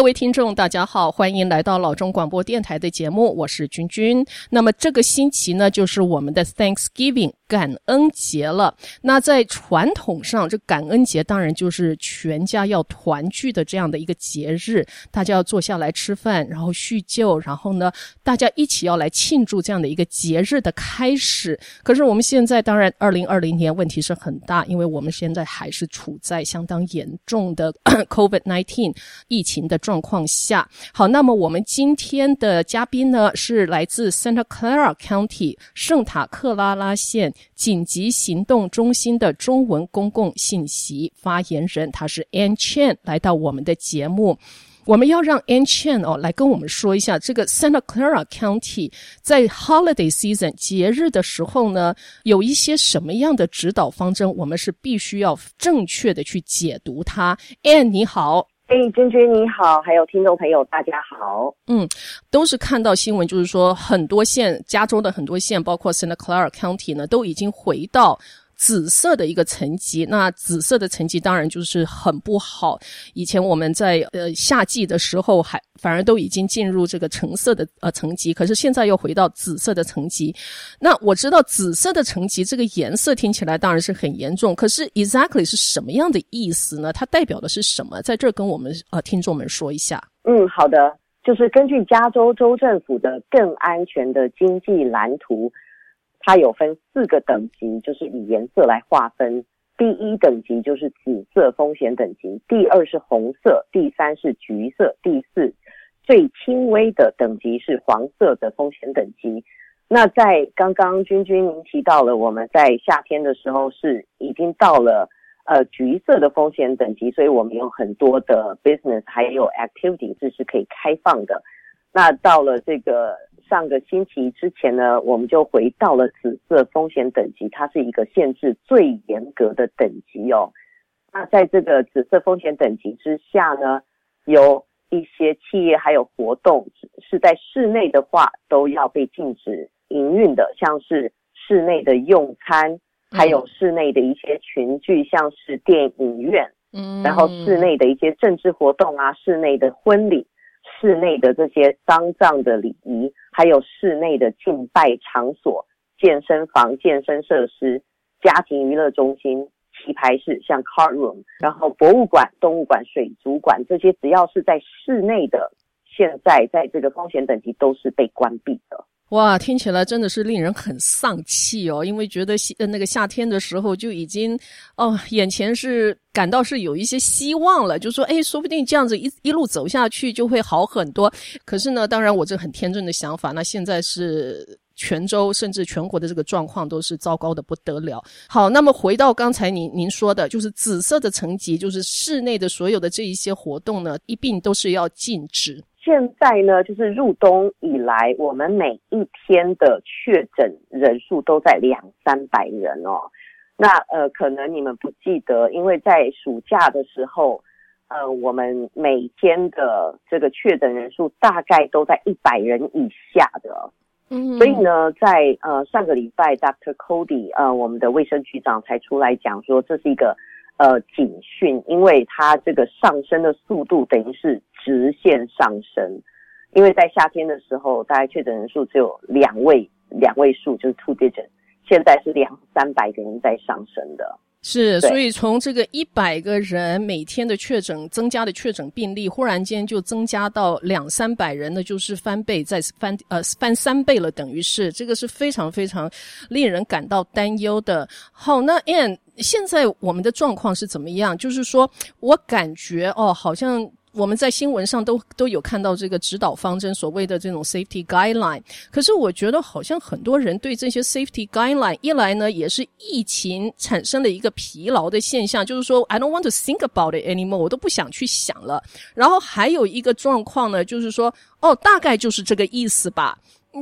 各位听众，大家好，欢迎来到老钟广播电台的节目，我是君君。那么这个星期呢，就是我们的 Thanksgiving 感恩节了。那在传统上，这感恩节当然就是全家要团聚的这样的一个节日，大家要坐下来吃饭，然后叙旧，然后呢，大家一起要来庆祝这样的一个节日的开始。可是我们现在当然，二零二零年问题是很大，因为我们现在还是处在相当严重的 COVID-19 疫情的状况下，好，那么我们今天的嘉宾呢，是来自 Santa Clara County 圣塔克拉拉县紧急行动中心的中文公共信息发言人，他是 Ann Chen，来到我们的节目。我们要让 Ann Chen 哦来跟我们说一下，这个 Santa Clara County 在 Holiday Season 节日的时候呢，有一些什么样的指导方针，我们是必须要正确的去解读它。Ann 你好。哎，君君你好，还有听众朋友大家好。嗯，都是看到新闻，就是说很多县，加州的很多县，包括 Santa Clara County 呢，都已经回到。紫色的一个层级，那紫色的层级当然就是很不好。以前我们在呃夏季的时候还反而都已经进入这个橙色的呃层级，可是现在又回到紫色的层级。那我知道紫色的层级这个颜色听起来当然是很严重，可是 exactly 是什么样的意思呢？它代表的是什么？在这儿跟我们呃听众们说一下。嗯，好的，就是根据加州州政府的更安全的经济蓝图。它有分四个等级，就是以颜色来划分。第一等级就是紫色风险等级，第二是红色，第三是橘色，第四最轻微的等级是黄色的风险等级。那在刚刚君君您提到了，我们在夏天的时候是已经到了呃橘色的风险等级，所以我们有很多的 business 还有 activity 是是可以开放的。那到了这个。上个星期之前呢，我们就回到了紫色风险等级，它是一个限制最严格的等级哦。那在这个紫色风险等级之下呢，有一些企业还有活动是在室内的话都要被禁止营运的，像是室内的用餐，还有室内的一些群聚，像是电影院，嗯，然后室内的一些政治活动啊，室内的婚礼。室内的这些丧葬的礼仪，还有室内的敬拜场所、健身房、健身设施、家庭娱乐中心、棋牌室，像 card room，然后博物馆、动物馆、水族馆这些，只要是在室内的，现在在这个风险等级都是被关闭的。哇，听起来真的是令人很丧气哦，因为觉得呃那个夏天的时候就已经哦，眼前是感到是有一些希望了，就说诶，说不定这样子一一路走下去就会好很多。可是呢，当然我这很天真的想法，那现在是泉州甚至全国的这个状况都是糟糕的不得了。好，那么回到刚才您您说的，就是紫色的层级，就是室内的所有的这一些活动呢，一并都是要禁止。现在呢，就是入冬以来，我们每一天的确诊人数都在两三百人哦。那呃，可能你们不记得，因为在暑假的时候，呃，我们每天的这个确诊人数大概都在一百人以下的。嗯，所以呢，在呃上个礼拜，Dr. Cody 呃，我们的卫生局长才出来讲说，这是一个。呃，警讯，因为它这个上升的速度等于是直线上升，因为在夏天的时候，大概确诊人数只有两位两位数，就是 two digit，现在是两三百个人在上升的。是，所以从这个一百个人每天的确诊增加的确诊病例，忽然间就增加到两三百人呢，就是翻倍再翻呃翻三倍了，等于是这个是非常非常令人感到担忧的。好，那 Ann 现在我们的状况是怎么样？就是说我感觉哦，好像。我们在新闻上都都有看到这个指导方针，所谓的这种 safety guideline。可是我觉得好像很多人对这些 safety guideline 一来呢，也是疫情产生了一个疲劳的现象，就是说 I don't want to think about it anymore，我都不想去想了。然后还有一个状况呢，就是说哦，大概就是这个意思吧。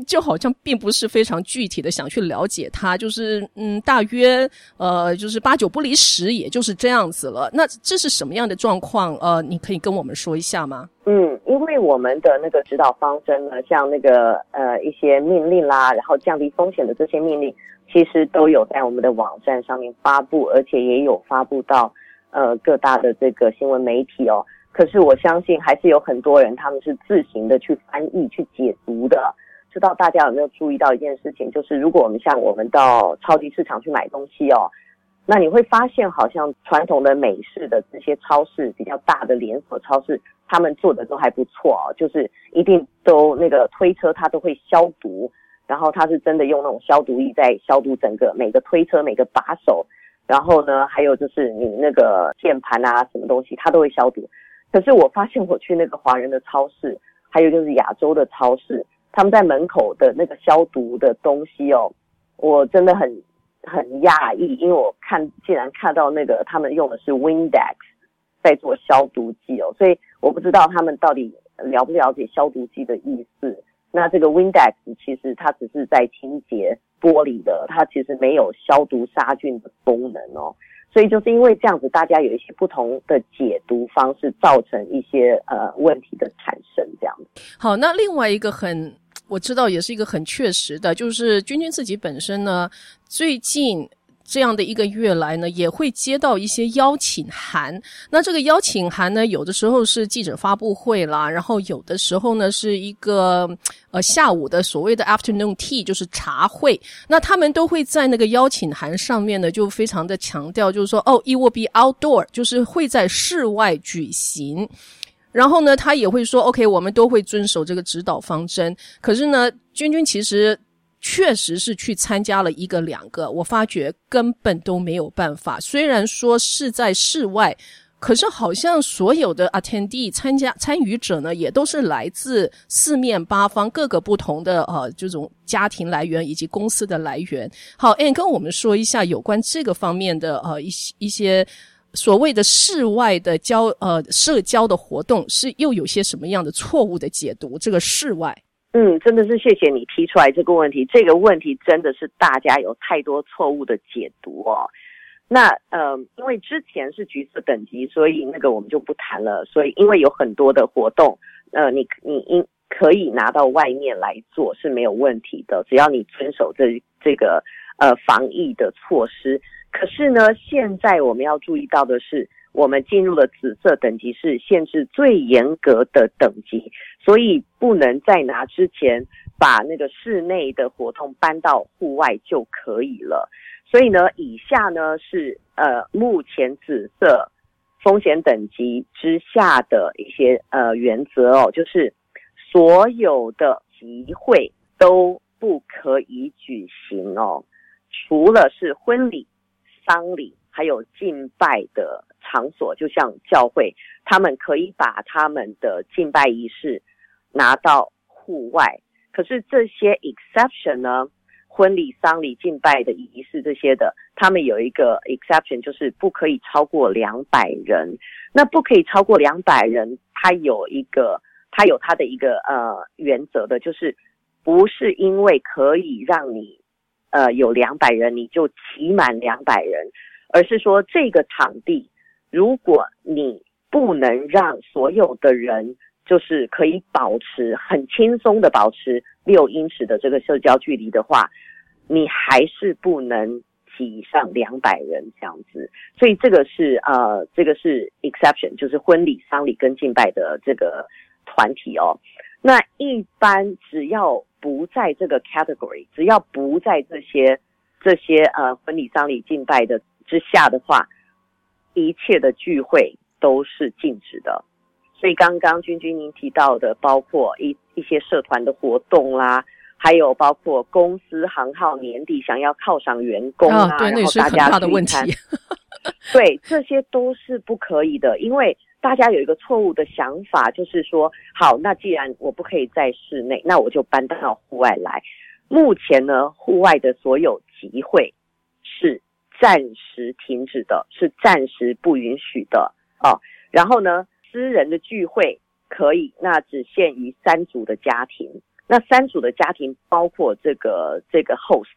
就好像并不是非常具体的想去了解它，就是嗯，大约呃，就是八九不离十，也就是这样子了。那这是什么样的状况？呃，你可以跟我们说一下吗？嗯，因为我们的那个指导方针呢，像那个呃一些命令啦，然后降低风险的这些命令，其实都有在我们的网站上面发布，而且也有发布到呃各大的这个新闻媒体哦。可是我相信还是有很多人他们是自行的去翻译、去解读的。知道大家有没有注意到一件事情，就是如果我们像我们到超级市场去买东西哦，那你会发现好像传统的美式的这些超市，比较大的连锁超市，他们做的都还不错哦，就是一定都那个推车它都会消毒，然后它是真的用那种消毒液在消毒整个每个推车每个把手，然后呢还有就是你那个键盘啊什么东西它都会消毒。可是我发现我去那个华人的超市，还有就是亚洲的超市。他们在门口的那个消毒的东西哦，我真的很很讶异，因为我看竟然看到那个他们用的是 Windex 在做消毒剂哦，所以我不知道他们到底了不了解消毒剂的意思。那这个 Windex 其实它只是在清洁玻璃的，它其实没有消毒杀菌的功能哦。所以就是因为这样子，大家有一些不同的解读方式，造成一些呃问题的产生。这样子。好，那另外一个很我知道，也是一个很确实的，就是君君自己本身呢，最近。这样的一个月来呢，也会接到一些邀请函。那这个邀请函呢，有的时候是记者发布会啦，然后有的时候呢是一个呃下午的所谓的 afternoon tea，就是茶会。那他们都会在那个邀请函上面呢，就非常的强调，就是说哦，it will be outdoor，就是会在室外举行。然后呢，他也会说，OK，我们都会遵守这个指导方针。可是呢，君君其实。确实是去参加了一个两个，我发觉根本都没有办法。虽然说是在室外，可是好像所有的 attendee 参加参与者呢，也都是来自四面八方各个不同的呃这种家庭来源以及公司的来源。好，Ann 跟我们说一下有关这个方面的呃一些一些所谓的室外的交呃社交的活动是又有些什么样的错误的解读？这个室外。嗯，真的是谢谢你提出来这个问题。这个问题真的是大家有太多错误的解读哦。那呃，因为之前是橘色等级，所以那个我们就不谈了。所以因为有很多的活动，呃，你你应可以拿到外面来做是没有问题的，只要你遵守这这个呃防疫的措施。可是呢，现在我们要注意到的是。我们进入了紫色等级，是限制最严格的等级，所以不能再拿之前把那个室内的活动搬到户外就可以了。所以呢，以下呢是呃目前紫色风险等级之下的一些呃原则哦，就是所有的集会都不可以举行哦，除了是婚礼、丧礼。还有敬拜的场所，就像教会，他们可以把他们的敬拜仪式拿到户外。可是这些 exception 呢，婚礼、丧礼、敬拜的仪式这些的，他们有一个 exception，就是不可以超过两百人。那不可以超过两百人，它有一个，它有它的一个呃原则的，就是不是因为可以让你呃有两百人，你就挤满两百人。而是说，这个场地，如果你不能让所有的人就是可以保持很轻松的保持六英尺的这个社交距离的话，你还是不能挤上两百人这样子。所以这个是呃，这个是 exception，就是婚礼、丧礼跟敬拜的这个团体哦。那一般只要不在这个 category，只要不在这些这些呃婚礼、丧礼、敬拜的。之下的话，一切的聚会都是禁止的。所以刚刚君君您提到的，包括一一些社团的活动啦，还有包括公司行号年底想要犒赏员工啊，哦、对，然后大家的问题，对，这些都是不可以的。因为大家有一个错误的想法，就是说，好，那既然我不可以在室内，那我就搬到户外来。目前呢，户外的所有集会是。暂时停止的，是暂时不允许的哦。然后呢，私人的聚会可以，那只限于三组的家庭。那三组的家庭包括这个这个 host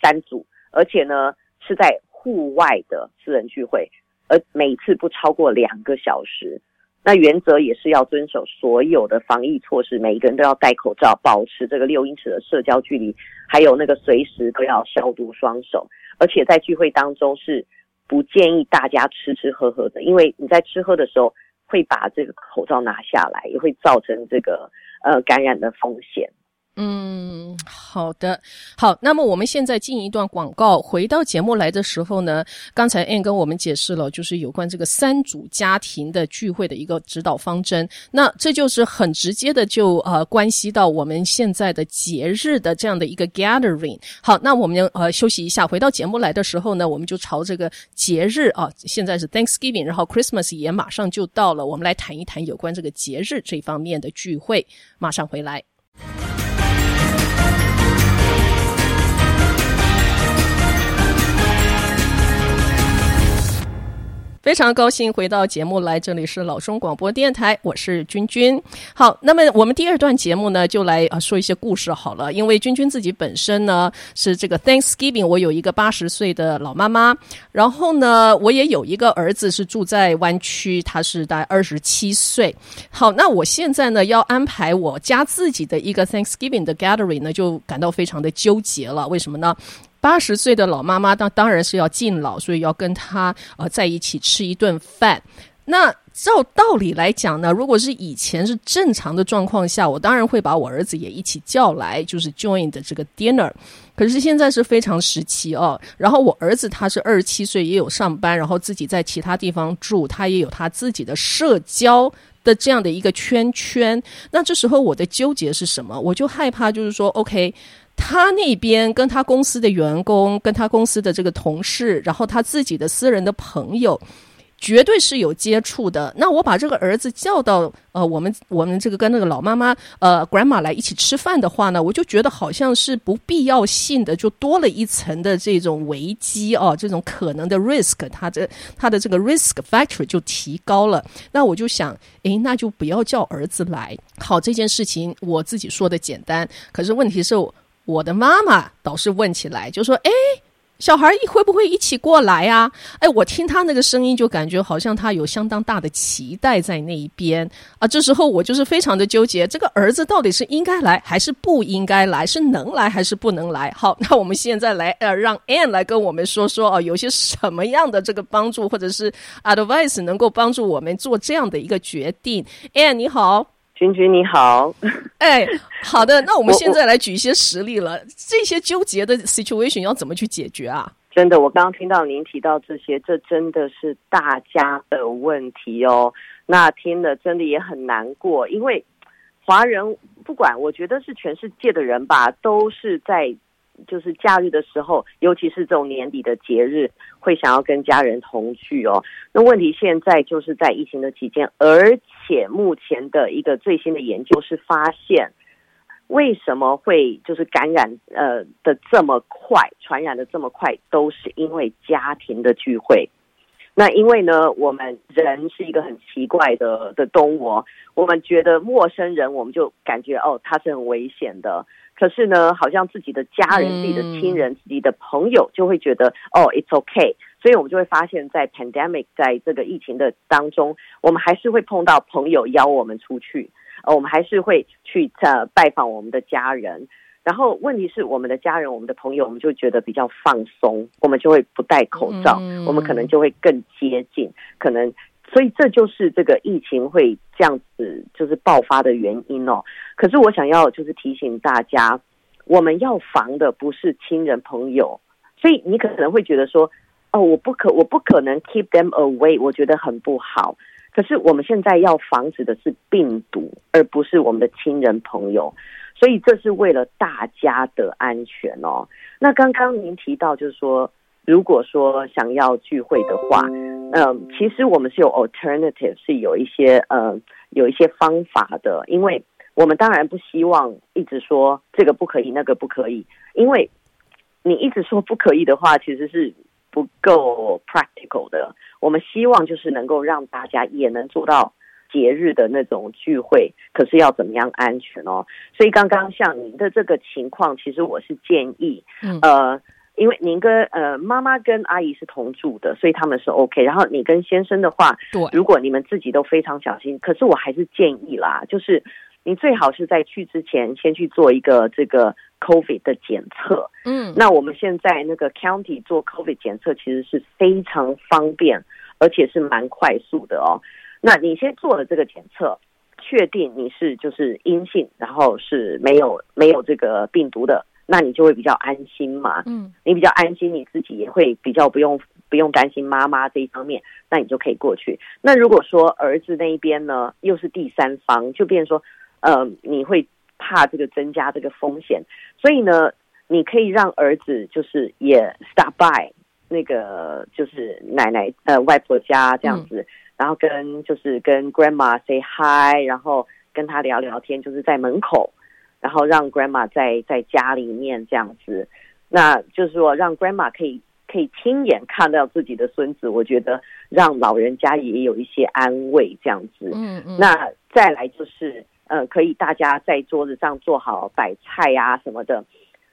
三组，而且呢是在户外的私人聚会，而每次不超过两个小时。那原则也是要遵守所有的防疫措施，每一个人都要戴口罩，保持这个六英尺的社交距离，还有那个随时都要消毒双手。而且在聚会当中是不建议大家吃吃喝喝的，因为你在吃喝的时候会把这个口罩拿下来，也会造成这个呃感染的风险。嗯，好的，好。那么我们现在进一段广告，回到节目来的时候呢，刚才 Ann 跟我们解释了，就是有关这个三组家庭的聚会的一个指导方针。那这就是很直接的就，就呃关系到我们现在的节日的这样的一个 gathering。好，那我们呃休息一下，回到节目来的时候呢，我们就朝这个节日啊，现在是 Thanksgiving，然后 Christmas 也马上就到了，我们来谈一谈有关这个节日这方面的聚会。马上回来。非常高兴回到节目来，这里是老中广播电台，我是君君。好，那么我们第二段节目呢，就来啊说一些故事好了。因为君君自己本身呢是这个 Thanksgiving，我有一个八十岁的老妈妈，然后呢我也有一个儿子是住在湾区，他是大概二十七岁。好，那我现在呢要安排我家自己的一个 Thanksgiving 的 gathering 呢，就感到非常的纠结了。为什么呢？八十岁的老妈妈，当当然是要敬老，所以要跟她呃在一起吃一顿饭。那照道理来讲呢，如果是以前是正常的状况下，我当然会把我儿子也一起叫来，就是 join 的这个 dinner。可是现在是非常时期哦。然后我儿子他是二十七岁，也有上班，然后自己在其他地方住，他也有他自己的社交的这样的一个圈圈。那这时候我的纠结是什么？我就害怕就是说，OK。他那边跟他公司的员工，跟他公司的这个同事，然后他自己的私人的朋友，绝对是有接触的。那我把这个儿子叫到呃，我们我们这个跟那个老妈妈呃 grandma 来一起吃饭的话呢，我就觉得好像是不必要性的，就多了一层的这种危机哦，这种可能的 risk，他的他的这个 risk factor 就提高了。那我就想，诶，那就不要叫儿子来。好，这件事情我自己说的简单，可是问题是我。的妈妈倒是问起来，就说：“哎，小孩一会不会一起过来啊？”哎，我听他那个声音，就感觉好像他有相当大的期待在那一边啊。这时候我就是非常的纠结，这个儿子到底是应该来还是不应该来，是能来还是不能来？好，那我们现在来呃，让 Anne 来跟我们说说啊，有些什么样的这个帮助或者是 advice 能够帮助我们做这样的一个决定？Ann 你好。君君你好，哎，好的，那我们现在来举一些实例了。这些纠结的 situation 要怎么去解决啊？真的，我刚刚听到您提到这些，这真的是大家的问题哦。那听了真的也很难过，因为华人不管，我觉得是全世界的人吧，都是在。就是假日的时候，尤其是这种年底的节日，会想要跟家人同聚哦。那问题现在就是在疫情的期间，而且目前的一个最新的研究是发现，为什么会就是感染呃的这么快，传染的这么快，都是因为家庭的聚会。那因为呢，我们人是一个很奇怪的的动物哦，我们觉得陌生人，我们就感觉哦，他是很危险的。可是呢，好像自己的家人、自己的亲人、自己的朋友就会觉得哦，it's okay。所以我们就会发现，在 pandemic，在这个疫情的当中，我们还是会碰到朋友邀我们出去，呃，我们还是会去呃拜访我们的家人。然后问题是，我们的家人、我们的朋友，我们就觉得比较放松，我们就会不戴口罩，我们可能就会更接近，可能。所以这就是这个疫情会这样子就是爆发的原因哦。可是我想要就是提醒大家，我们要防的不是亲人朋友。所以你可能会觉得说，哦，我不可我不可能 keep them away，我觉得很不好。可是我们现在要防止的是病毒，而不是我们的亲人朋友。所以这是为了大家的安全哦。那刚刚您提到就是说，如果说想要聚会的话。嗯，其实我们是有 alternative，是有一些呃，有一些方法的。因为我们当然不希望一直说这个不可以，那个不可以。因为你一直说不可以的话，其实是不够 practical 的。我们希望就是能够让大家也能做到节日的那种聚会，可是要怎么样安全哦？所以刚刚像您的这个情况，其实我是建议，呃。因为您跟呃妈妈跟阿姨是同住的，所以他们是 OK。然后你跟先生的话，对，如果你们自己都非常小心，可是我还是建议啦，就是你最好是在去之前先去做一个这个 COVID 的检测。嗯，那我们现在那个 County 做 COVID 检测其实是非常方便，而且是蛮快速的哦。那你先做了这个检测，确定你是就是阴性，然后是没有没有这个病毒的，那你就会比较安心嘛。嗯，你比较安心，你自己也会比较不用不用担心妈妈这一方面，那你就可以过去。那如果说儿子那一边呢，又是第三方，就变成说，呃，你会怕这个增加这个风险，所以呢，你可以让儿子就是也 stop by 那个就是奶奶呃外婆家这样子。嗯然后跟就是跟 grandma say hi，然后跟他聊聊天，就是在门口，然后让 grandma 在在家里面这样子，那就是说让 grandma 可以可以亲眼看到自己的孙子，我觉得让老人家也有一些安慰这样子。嗯嗯。那再来就是呃，可以大家在桌子上做好摆菜呀、啊、什么的，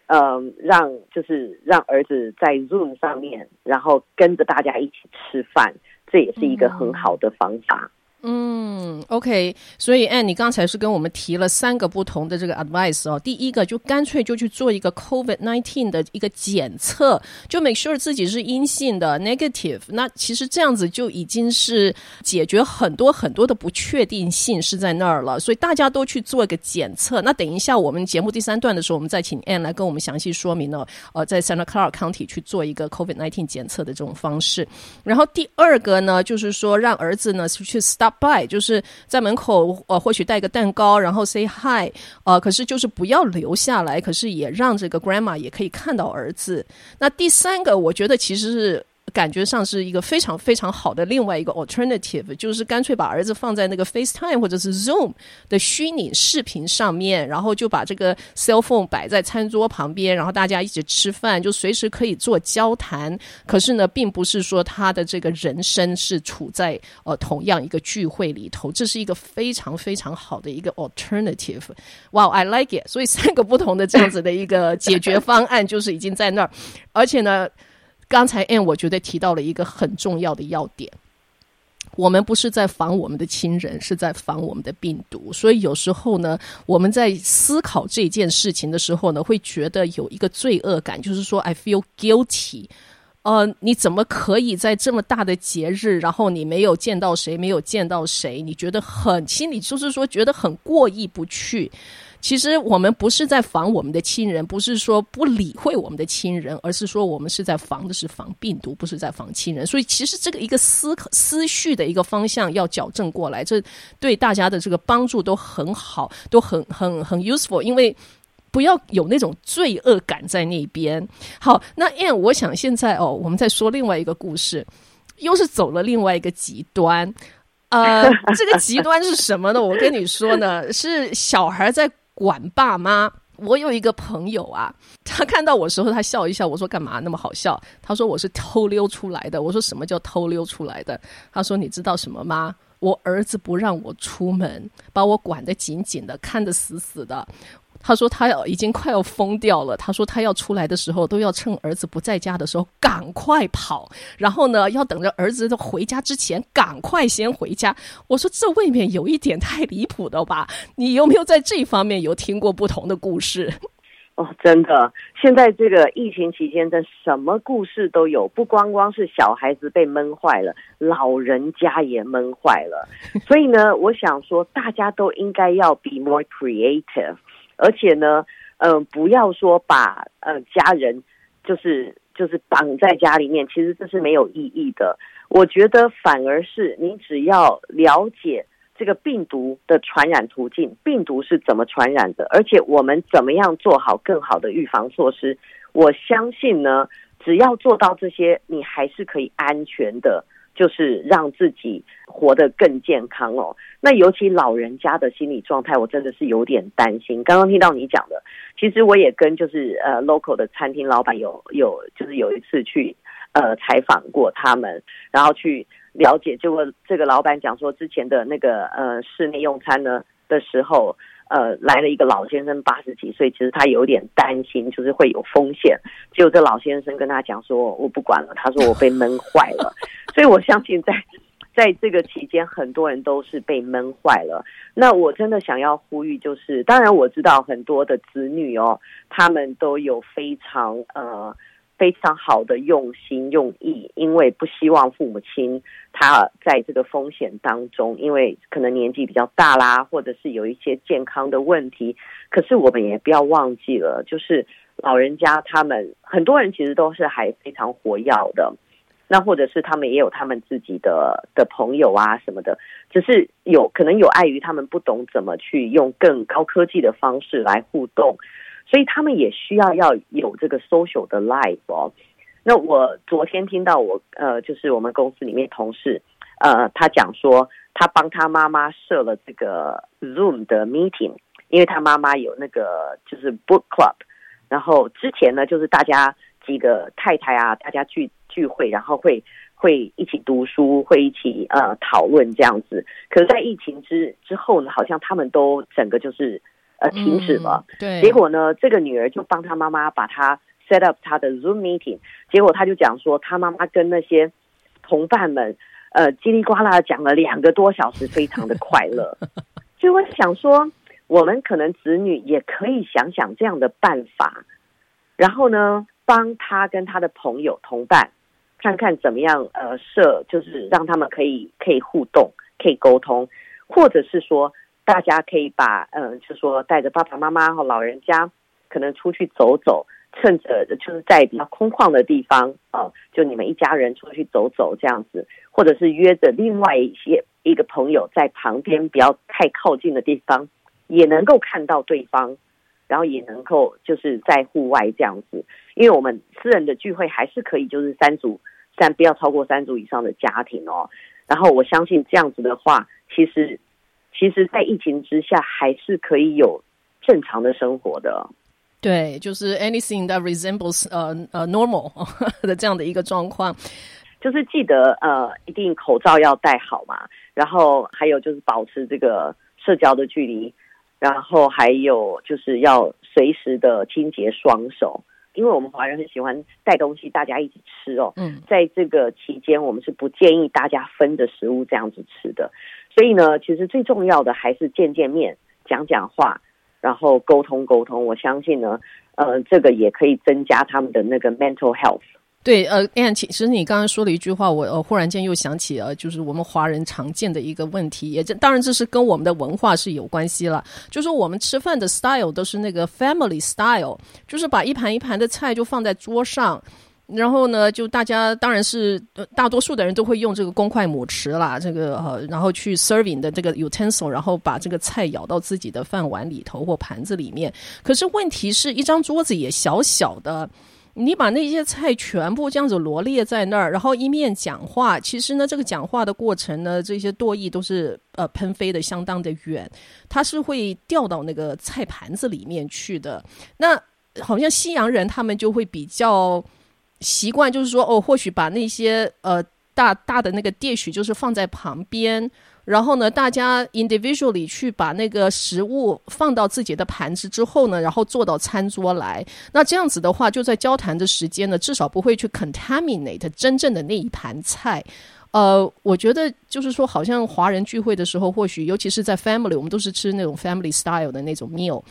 嗯、呃，让就是让儿子在 Zoom 上面，然后跟着大家一起吃饭。这也是一个很好的方法。嗯，OK，所以 Ann，你刚才是跟我们提了三个不同的这个 advice 哦。第一个就干脆就去做一个 COVID-19 的一个检测，就 make sure 自己是阴性的 negative。那其实这样子就已经是解决很多很多的不确定性是在那儿了。所以大家都去做一个检测。那等一下我们节目第三段的时候，我们再请 Ann 来跟我们详细说明呢。呃，在 Santa Clara County 去做一个 COVID-19 检测的这种方式。然后第二个呢，就是说让儿子呢去 stop。By 就是在门口，呃，或许带个蛋糕，然后 say hi，呃，可是就是不要留下来，可是也让这个 grandma 也可以看到儿子。那第三个，我觉得其实是。感觉上是一个非常非常好的另外一个 alternative，就是干脆把儿子放在那个 FaceTime 或者是 Zoom 的虚拟视频上面，然后就把这个 cell phone 摆在餐桌旁边，然后大家一起吃饭，就随时可以做交谈。可是呢，并不是说他的这个人生是处在呃同样一个聚会里头，这是一个非常非常好的一个 alternative。哇，wow，I like it！所以三个不同的这样子的一个解决方案就是已经在那儿，而且呢。刚才 a n 我觉得提到了一个很重要的要点，我们不是在防我们的亲人，是在防我们的病毒。所以有时候呢，我们在思考这件事情的时候呢，会觉得有一个罪恶感，就是说 I feel guilty。呃，你怎么可以在这么大的节日，然后你没有见到谁，没有见到谁，你觉得很心里就是说觉得很过意不去。其实我们不是在防我们的亲人，不是说不理会我们的亲人，而是说我们是在防的是防病毒，不是在防亲人。所以其实这个一个思思绪的一个方向要矫正过来，这对大家的这个帮助都很好，都很很很 useful。因为不要有那种罪恶感在那边。好，那 Ann，我想现在哦，我们再说另外一个故事，又是走了另外一个极端。呃，这个极端是什么呢？我跟你说呢，是小孩在。管爸妈，我有一个朋友啊，他看到我时候，他笑一笑。我说干嘛那么好笑？他说我是偷溜出来的。我说什么叫偷溜出来的？他说你知道什么吗？我儿子不让我出门，把我管得紧紧的，看得死死的。他说他要已经快要疯掉了。他说他要出来的时候都要趁儿子不在家的时候赶快跑，然后呢要等着儿子回家之前赶快先回家。我说这未免有一点太离谱了吧？你有没有在这方面有听过不同的故事？哦，真的，现在这个疫情期间，的什么故事都有，不光光是小孩子被闷坏了，老人家也闷坏了。所以呢，我想说大家都应该要 be more creative。而且呢，嗯、不要说把呃家人就是就是绑在家里面，其实这是没有意义的。我觉得反而是你只要了解这个病毒的传染途径，病毒是怎么传染的，而且我们怎么样做好更好的预防措施。我相信呢，只要做到这些，你还是可以安全的。就是让自己活得更健康哦。那尤其老人家的心理状态，我真的是有点担心。刚刚听到你讲的，其实我也跟就是呃 local 的餐厅老板有有就是有一次去呃采访过他们，然后去了解。结果这个老板讲说，之前的那个呃室内用餐呢的时候。呃，来了一个老先生，八十几岁，其实他有点担心，就是会有风险。结果这老先生跟他讲说：“我不管了。”他说：“我被闷坏了。”所以我相信在在这个期间，很多人都是被闷坏了。那我真的想要呼吁，就是当然我知道很多的子女哦，他们都有非常呃非常好的用心用意，因为不希望父母亲他在这个风险当中，因为可能年纪比较大啦，或者是有一些健康的问题。可是我们也不要忘记了，就是老人家他们很多人其实都是还非常活跃的，那或者是他们也有他们自己的的朋友啊什么的，只是有可能有碍于他们不懂怎么去用更高科技的方式来互动。所以他们也需要要有这个 social 的 life 哦。那我昨天听到我呃，就是我们公司里面同事呃，他讲说他帮他妈妈设了这个 Zoom 的 meeting，因为他妈妈有那个就是 book club，然后之前呢就是大家几个太太啊，大家聚聚会，然后会会一起读书，会一起呃讨论这样子。可是，在疫情之之后呢，好像他们都整个就是。呃，停止了。嗯、对。结果呢，这个女儿就帮她妈妈把她 set up 她的 Zoom meeting。结果她就讲说，她妈妈跟那些同伴们，呃，叽里呱啦讲了两个多小时，非常的快乐。所以我想说，我们可能子女也可以想想这样的办法，然后呢，帮他跟他的朋友同伴看看怎么样，呃，设就是让他们可以可以互动，可以沟通，或者是说。大家可以把嗯，就是说带着爸爸妈妈和老人家，可能出去走走，趁着就是在比较空旷的地方啊，就你们一家人出去走走这样子，或者是约着另外一些一个朋友在旁边，不要太靠近的地方，也能够看到对方，然后也能够就是在户外这样子，因为我们私人的聚会还是可以，就是三组三不要超过三组以上的家庭哦，然后我相信这样子的话，其实。其实，在疫情之下，还是可以有正常的生活的。对，就是 anything that resembles 呃呃 normal 的这样的一个状况，就是记得呃，一定口罩要戴好嘛，然后还有就是保持这个社交的距离，然后还有就是要随时的清洁双手。因为我们华人很喜欢带东西，大家一起吃哦。嗯，在这个期间，我们是不建议大家分着食物这样子吃的。所以呢，其实最重要的还是见见面、讲讲话，然后沟通沟通。我相信呢，呃，这个也可以增加他们的那个 mental health。对，呃，Ann，其实你刚刚说了一句话，我呃忽然间又想起呃，就是我们华人常见的一个问题，也这当然这是跟我们的文化是有关系了。就是我们吃饭的 style 都是那个 family style，就是把一盘一盘的菜就放在桌上，然后呢，就大家当然是大多数的人都会用这个公筷母匙啦，这个呃，然后去 serving 的这个 utensil，然后把这个菜舀到自己的饭碗里头或盘子里面。可是问题是一张桌子也小小的。你把那些菜全部这样子罗列在那儿，然后一面讲话，其实呢，这个讲话的过程呢，这些唾液都是呃喷飞的相当的远，它是会掉到那个菜盘子里面去的。那好像西洋人他们就会比较习惯，就是说哦，或许把那些呃大大的那个 dish 就是放在旁边。然后呢，大家 individually 去把那个食物放到自己的盘子之后呢，然后坐到餐桌来。那这样子的话，就在交谈的时间呢，至少不会去 contaminate 真正的那一盘菜。呃，我觉得就是说，好像华人聚会的时候，或许尤其是在 family，我们都是吃那种 family style 的那种 meal。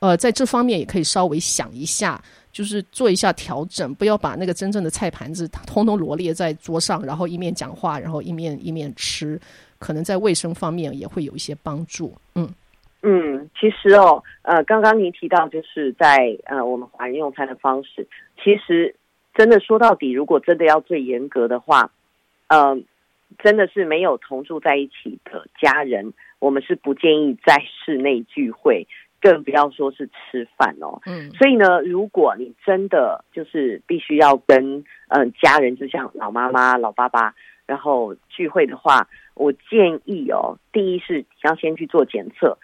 呃，在这方面也可以稍微想一下，就是做一下调整，不要把那个真正的菜盘子通通罗列在桌上，然后一面讲话，然后一面一面吃。可能在卫生方面也会有一些帮助。嗯嗯，其实哦，呃，刚刚您提到就是在呃我们华人用餐的方式，其实真的说到底，如果真的要最严格的话，呃，真的是没有同住在一起的家人，我们是不建议在室内聚会，更不要说是吃饭哦。嗯，所以呢，如果你真的就是必须要跟嗯、呃、家人，就像老妈妈、老爸爸。然后聚会的话，我建议哦，第一是要先去做检测，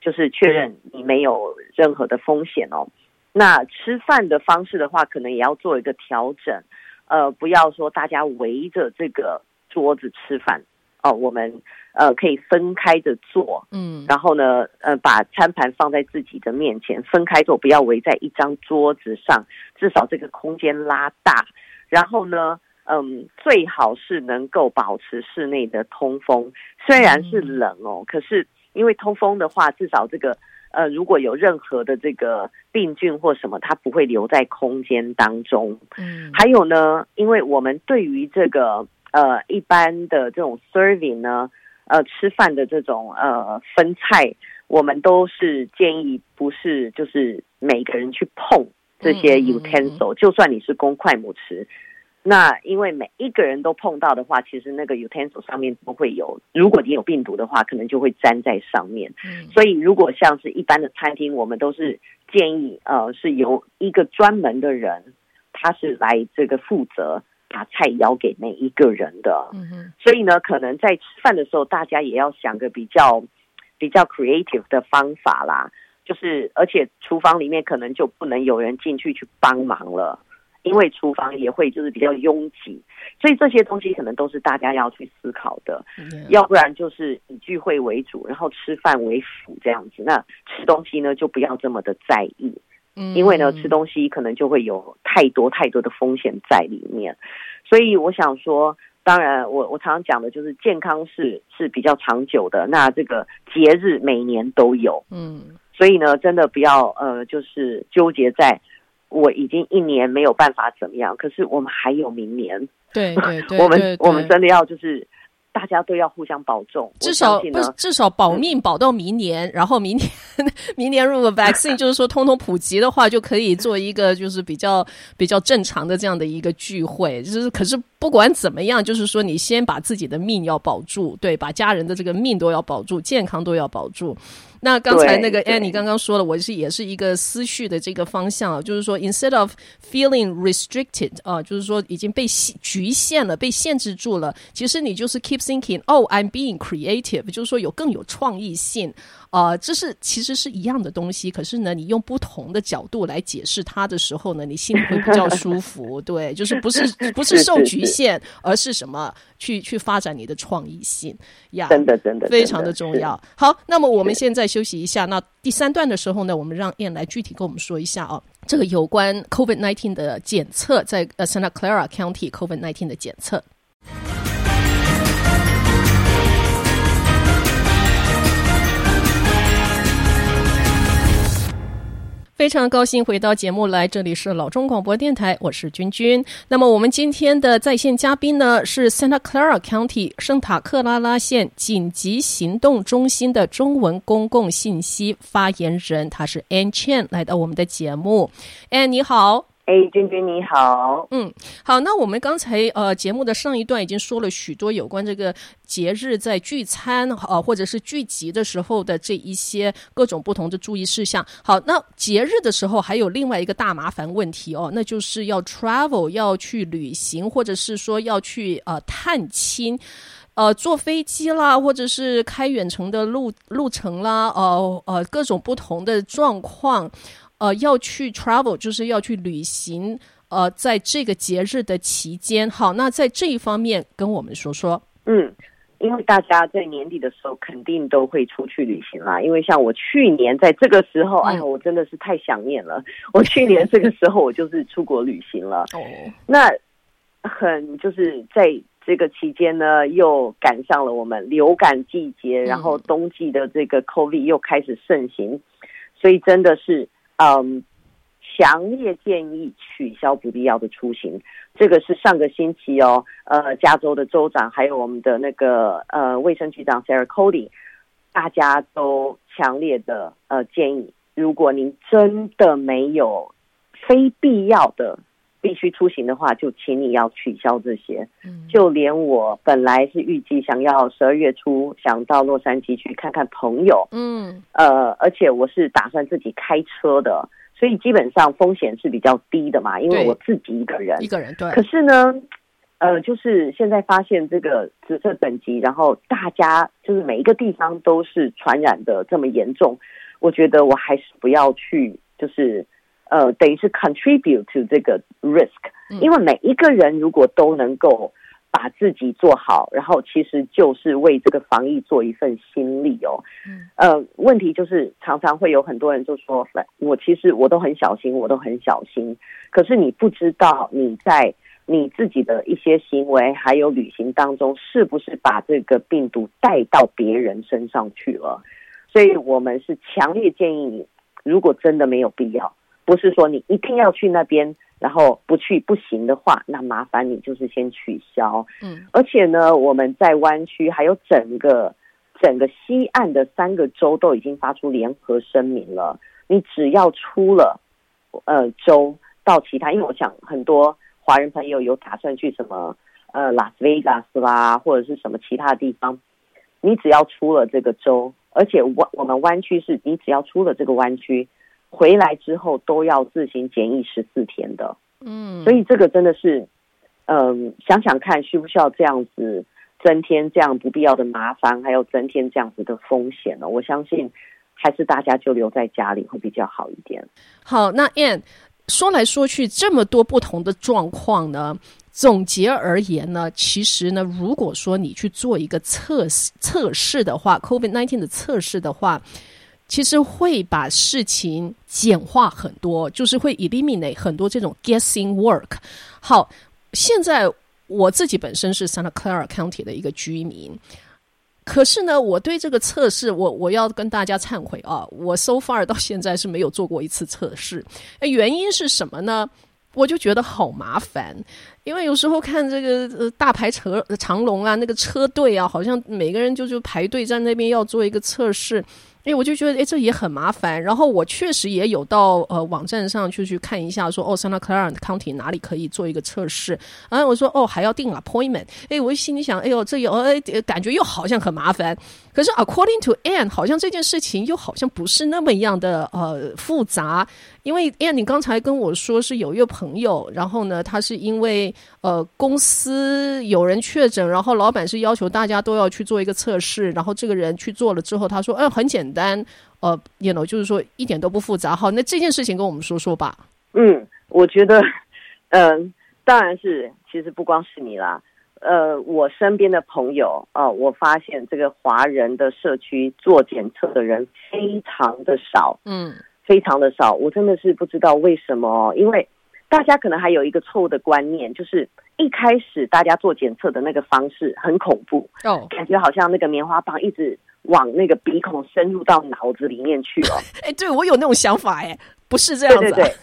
就是确认你没有任何的风险哦。那吃饭的方式的话，可能也要做一个调整，呃，不要说大家围着这个桌子吃饭哦，我们呃可以分开着坐，嗯，然后呢，呃，把餐盘放在自己的面前，分开坐，不要围在一张桌子上，至少这个空间拉大，然后呢。嗯，最好是能够保持室内的通风，虽然是冷哦，可是因为通风的话，至少这个呃，如果有任何的这个病菌或什么，它不会留在空间当中。嗯，还有呢，因为我们对于这个呃一般的这种 serving 呢，呃吃饭的这种呃分菜，我们都是建议不是就是每个人去碰这些 utensil，就算你是公筷母匙。那因为每一个人都碰到的话，其实那个 utensil 上面都会有，如果你有病毒的话，可能就会粘在上面。嗯，所以如果像是一般的餐厅，我们都是建议，呃，是由一个专门的人，他是来这个负责把菜舀给每一个人的。嗯哼，所以呢，可能在吃饭的时候，大家也要想个比较比较 creative 的方法啦，就是而且厨房里面可能就不能有人进去去帮忙了。因为厨房也会就是比较拥挤，所以这些东西可能都是大家要去思考的。Yeah. 要不然就是以聚会为主，然后吃饭为辅这样子。那吃东西呢，就不要这么的在意，嗯，因为呢，吃东西可能就会有太多太多的风险在里面。所以我想说，当然我我常常讲的就是健康是是比较长久的。那这个节日每年都有，嗯，所以呢，真的不要呃，就是纠结在。我已经一年没有办法怎么样，可是我们还有明年。对对 对，我们我们真的要就是大家都要互相保重，至少不至少保命保到明年，嗯、然后明年 明年如果 vaccine 就是说通通普及的话，就可以做一个就是比较比较正常的这样的一个聚会。就是可是不管怎么样，就是说你先把自己的命要保住，对，把家人的这个命都要保住，健康都要保住。那刚才那个 Annie 刚刚说了，我是也是一个思绪的这个方向啊，就是说 instead of feeling restricted 啊，就是说已经被局限了，被限制住了，其实你就是 keep thinking，oh I'm being creative，就是说有更有创意性。啊、呃，这是其实是一样的东西，可是呢，你用不同的角度来解释它的时候呢，你心里会比较舒 服。对，就是不是不是受局限，而是什么去去发展你的创意性呀？真的真的非常的重要。好，那么我们现在休息一下。那第三段的时候呢，我们让 Ann 来具体跟我们说一下啊，这个有关 COVID-19 的检测，在呃 Santa Clara County COVID-19 的检测。非常高兴回到节目来，这里是老中广播电台，我是君君。那么我们今天的在线嘉宾呢，是 Santa Clara County 圣塔克拉拉县紧急行动中心的中文公共信息发言人，他是 An Chen，来到我们的节目。Ann 你好。哎，君君你好，嗯，好，那我们刚才呃节目的上一段已经说了许多有关这个节日在聚餐呃或者是聚集的时候的这一些各种不同的注意事项。好，那节日的时候还有另外一个大麻烦问题哦，那就是要 travel 要去旅行，或者是说要去呃探亲，呃坐飞机啦，或者是开远程的路路程啦，呃呃各种不同的状况。呃，要去 travel 就是要去旅行，呃，在这个节日的期间，好，那在这一方面跟我们说说。嗯，因为大家在年底的时候肯定都会出去旅行啦。因为像我去年在这个时候，嗯、哎呀，我真的是太想念了。我去年这个时候我就是出国旅行了。哦，那很就是在这个期间呢，又赶上了我们流感季节，然后冬季的这个 COVID 又开始盛行，所以真的是。嗯，强烈建议取消不必要的出行。这个是上个星期哦，呃，加州的州长还有我们的那个呃卫生局长 Sarah Cody，大家都强烈的呃建议，如果您真的没有非必要的必须出行的话，就请你要取消这些。嗯，就连我本来是预计想要十二月初想到洛杉矶去看看朋友，嗯，呃，而且我是打算自己开车的，所以基本上风险是比较低的嘛，因为我自己一个人，一个人对。可是呢，呃，就是现在发现这个紫色等级，然后大家就是每一个地方都是传染的这么严重，我觉得我还是不要去，就是。呃，等于是 contribute to 这个 risk，因为每一个人如果都能够把自己做好，然后其实就是为这个防疫做一份心力哦。呃，问题就是常常会有很多人就说，我其实我都很小心，我都很小心，可是你不知道你在你自己的一些行为还有旅行当中，是不是把这个病毒带到别人身上去了。所以我们是强烈建议你，如果真的没有必要，不是说你一定要去那边，然后不去不行的话，那麻烦你就是先取消。嗯，而且呢，我们在湾区还有整个整个西岸的三个州都已经发出联合声明了。你只要出了呃州到其他，因为我想很多华人朋友有打算去什么呃拉斯维加斯啦，或者是什么其他地方，你只要出了这个州。而且湾我们湾区是你只要出了这个湾区，回来之后都要自行检疫十四天的。嗯，所以这个真的是，嗯，想想看需不需要这样子增添这样不必要的麻烦，还有增添这样子的风险呢？我相信还是大家就留在家里会比较好一点。好，那 Ann 说来说去这么多不同的状况呢？总结而言呢，其实呢，如果说你去做一个测试测试的话，COVID-19 的测试的话，其实会把事情简化很多，就是会 eliminate 很多这种 guessing work。好，现在我自己本身是 Santa Clara County 的一个居民，可是呢，我对这个测试，我我要跟大家忏悔啊，我 so far 到现在是没有做过一次测试。原因是什么呢？我就觉得好麻烦，因为有时候看这个呃大排车长龙啊，那个车队啊，好像每个人就就排队在那边要做一个测试。哎，我就觉得，哎，这也很麻烦。然后我确实也有到呃网站上去去看一下说，哦，Santa Clara County 哪里可以做一个测试。然后我说，哦，还要订 appointment。哎，我心里想，哎呦，这有，哎，感觉又好像很麻烦。可是 according to Ann，好像这件事情又好像不是那么样的呃复杂。因为 Ann，你刚才跟我说是有一个朋友，然后呢，他是因为呃公司有人确诊，然后老板是要求大家都要去做一个测试，然后这个人去做了之后，他说，嗯，很简单，呃，you know，就是说一点都不复杂。好，那这件事情跟我们说说吧。嗯，我觉得，嗯、当然是，其实不光是你啦，呃，我身边的朋友啊、呃，我发现这个华人的社区做检测的人非常的少。嗯。非常的少，我真的是不知道为什么，因为大家可能还有一个错误的观念，就是一开始大家做检测的那个方式很恐怖哦，感觉好像那个棉花棒一直往那个鼻孔深入到脑子里面去哦。哎，对，我有那种想法哎，不是这样子。对对对，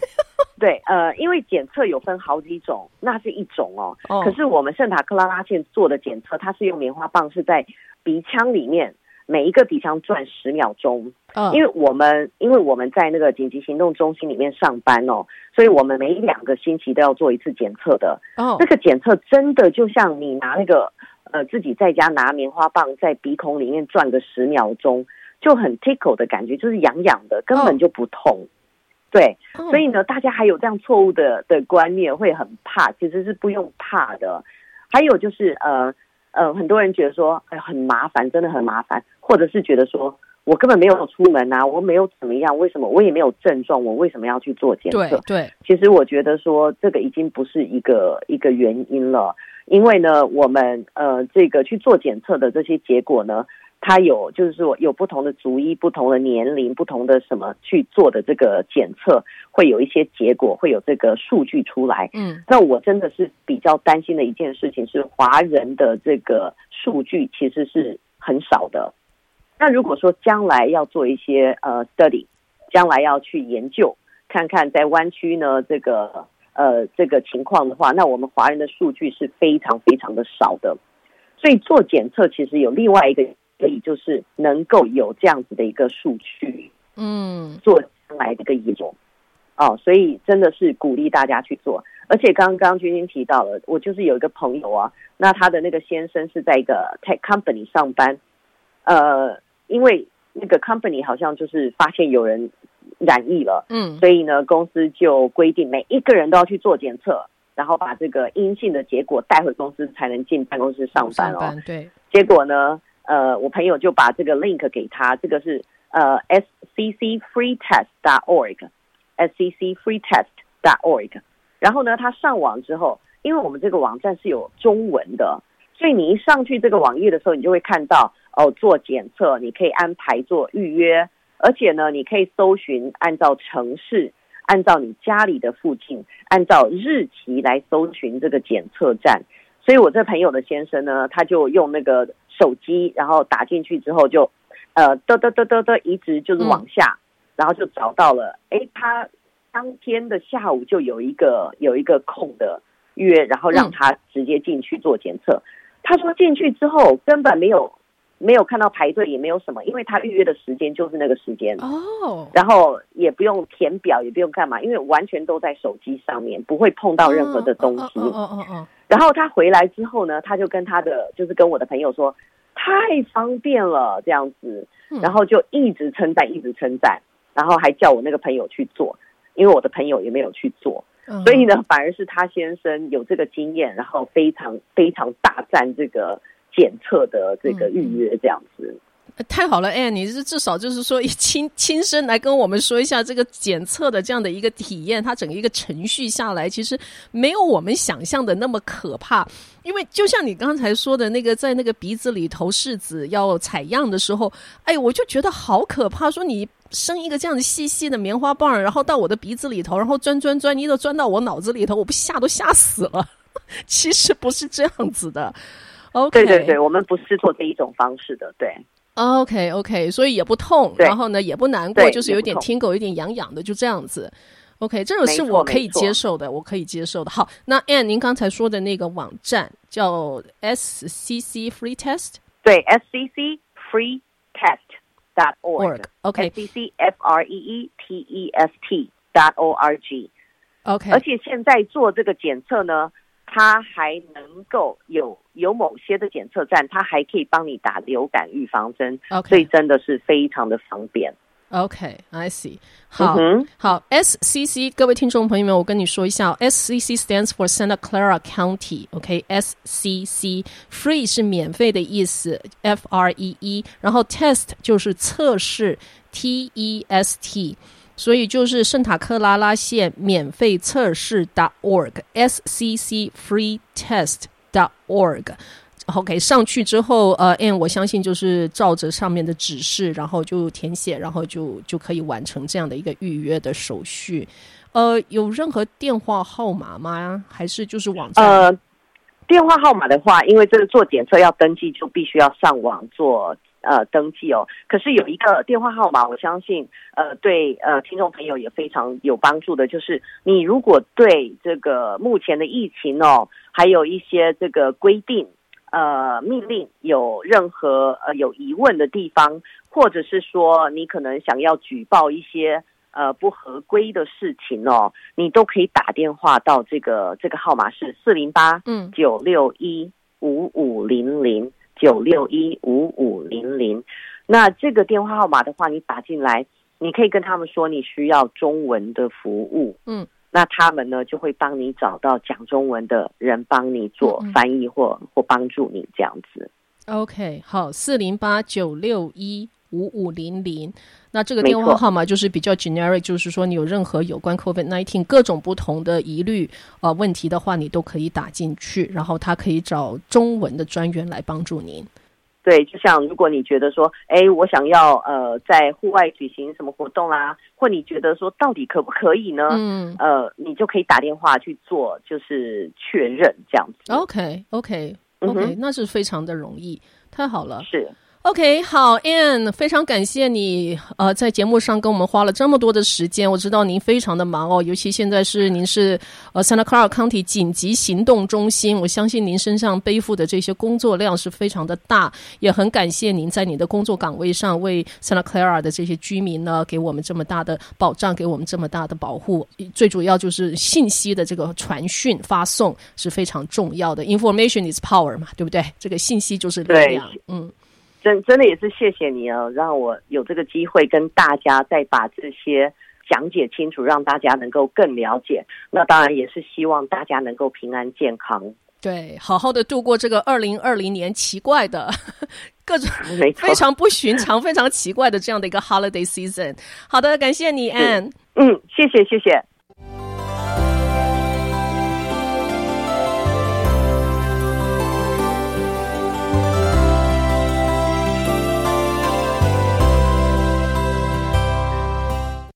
对，呃，因为检测有分好几种，那是一种哦。哦。可是我们圣塔克拉拉县做的检测，它是用棉花棒是在鼻腔里面。每一个鼻腔转十秒钟，因为我们因为我们在那个紧急行动中心里面上班哦，所以我们每两个星期都要做一次检测的。哦，那个检测真的就像你拿那个呃自己在家拿棉花棒在鼻孔里面转个十秒钟，就很 tickle 的感觉，就是痒痒的，根本就不痛。对，所以呢，大家还有这样错误的的观念，会很怕，其实是不用怕的。还有就是呃。呃，很多人觉得说，哎，很麻烦，真的很麻烦，或者是觉得说我根本没有出门啊，我没有怎么样，为什么我也没有症状，我为什么要去做检测？对对，其实我觉得说这个已经不是一个一个原因了，因为呢，我们呃这个去做检测的这些结果呢。它有，就是说有不同的族裔、不同的年龄、不同的什么去做的这个检测，会有一些结果，会有这个数据出来。嗯，那我真的是比较担心的一件事情是，华人的这个数据其实是很少的。那如果说将来要做一些呃 study，将来要去研究看看在湾区呢这个呃这个情况的话，那我们华人的数据是非常非常的少的。所以做检测其实有另外一个。所以就是能够有这样子的一个数据，嗯，做将来的一个研究，哦，所以真的是鼓励大家去做。而且刚刚君君提到了，我就是有一个朋友啊，那他的那个先生是在一个 tech company 上班，呃，因为那个 company 好像就是发现有人染疫了，嗯，所以呢，公司就规定每一个人都要去做检测，然后把这个阴性的结果带回公司才能进办公室上班哦。对，结果呢？呃，我朋友就把这个 link 给他，这个是呃 sccfreetest dot org，sccfreetest dot org。然后呢，他上网之后，因为我们这个网站是有中文的，所以你一上去这个网页的时候，你就会看到哦，做检测，你可以安排做预约，而且呢，你可以搜寻按照城市，按照你家里的附近，按照日期来搜寻这个检测站。所以我这朋友的先生呢，他就用那个。手机，然后打进去之后就呃，嘚嘚嘚嘚嘚，一直就是往下，嗯、然后就找到了，哎，他当天的下午就有一个有一个空的约，然后让他直接进去做检测。嗯、他说进去之后根本没有没有看到排队，也没有什么，因为他预约的时间就是那个时间哦，然后也不用填表，也不用干嘛，因为完全都在手机上面，不会碰到任何的东西。哦哦哦哦。然后他回来之后呢，他就跟他的就是跟我的朋友说。太方便了，这样子，然后就一直称赞，一直称赞，然后还叫我那个朋友去做，因为我的朋友也没有去做，所以呢，反而是他先生有这个经验，然后非常非常大赞这个检测的这个预约这样子。太好了，哎，你是至少就是说亲亲身来跟我们说一下这个检测的这样的一个体验，它整个一个程序下来，其实没有我们想象的那么可怕。因为就像你刚才说的那个，在那个鼻子里头试纸要采样的时候，哎，我就觉得好可怕。说你生一个这样的细细的棉花棒，然后到我的鼻子里头，然后钻钻钻，你都钻到我脑子里头，我不吓都吓死了。其实不是这样子的。OK，对对对，我们不是做这一种方式的，对。OK OK，所以也不痛，然后呢也不难过，就是有点听狗有点痒痒的，就这样子。OK，这种是我可以接受的，我可以接受的。好，那 Anne，您刚才说的那个网站叫 SCC Free Test，对，SCC Free Test dot org，OK，SCC F R E E T E S T dot O R G，OK，而且现在做这个检测呢。它还能够有有某些的检测站，它还可以帮你打流感预防针，Okay. 所以真的是非常的方便。OK，I、okay, see。好，嗯、好，SCC，各位听众朋友们，我跟你说一下，SCC stands for Santa Clara County。OK，SCC，free 是免费的意思，F R E E，然后 test 就是测试，T E S T。所以就是圣塔克拉拉县免费测试 dot org，S C C free test dot org。OK，上去之后，呃，and 我相信就是照着上面的指示，然后就填写，然后就就可以完成这样的一个预约的手续。呃，有任何电话号码吗？还是就是网站？呃，电话号码的话，因为这个做检测要登记，就必须要上网做。呃，登记哦。可是有一个电话号码，我相信呃，对呃，听众朋友也非常有帮助的，就是你如果对这个目前的疫情哦，还有一些这个规定呃命令有任何呃有疑问的地方，或者是说你可能想要举报一些呃不合规的事情哦，你都可以打电话到这个这个号码是四零八嗯九六一五五零零。九六一五五零零，那这个电话号码的话，你打进来，你可以跟他们说你需要中文的服务，嗯，那他们呢就会帮你找到讲中文的人，帮你做翻译或、嗯、或帮助你这样子。OK，好，四零八九六一。五五零零，那这个电话号码就是比较 generic，就是说你有任何有关 COVID nineteen 各种不同的疑虑啊、呃、问题的话，你都可以打进去，然后他可以找中文的专员来帮助您。对，就像如果你觉得说，哎，我想要呃在户外举行什么活动啦、啊，或你觉得说到底可不可以呢？嗯，呃，你就可以打电话去做，就是确认这样子。OK OK OK，、嗯、那是非常的容易，太好了。是。OK，好，Anne，非常感谢你，呃，在节目上跟我们花了这么多的时间。我知道您非常的忙哦，尤其现在是您是呃 Santa Clara County 紧急行动中心，我相信您身上背负的这些工作量是非常的大，也很感谢您在你的工作岗位上为 Santa Clara 的这些居民呢，给我们这么大的保障，给我们这么大的保护。最主要就是信息的这个传讯发送是非常重要的，Information is power 嘛，对不对？这个信息就是力量，嗯。真真的也是谢谢你哦，让我有这个机会跟大家再把这些讲解清楚，让大家能够更了解。那当然也是希望大家能够平安健康，对，好好的度过这个二零二零年奇怪的 各种非常不寻常、非常奇怪的这样的一个 holiday season。好的，感谢你，Anne。嗯，谢谢，谢谢。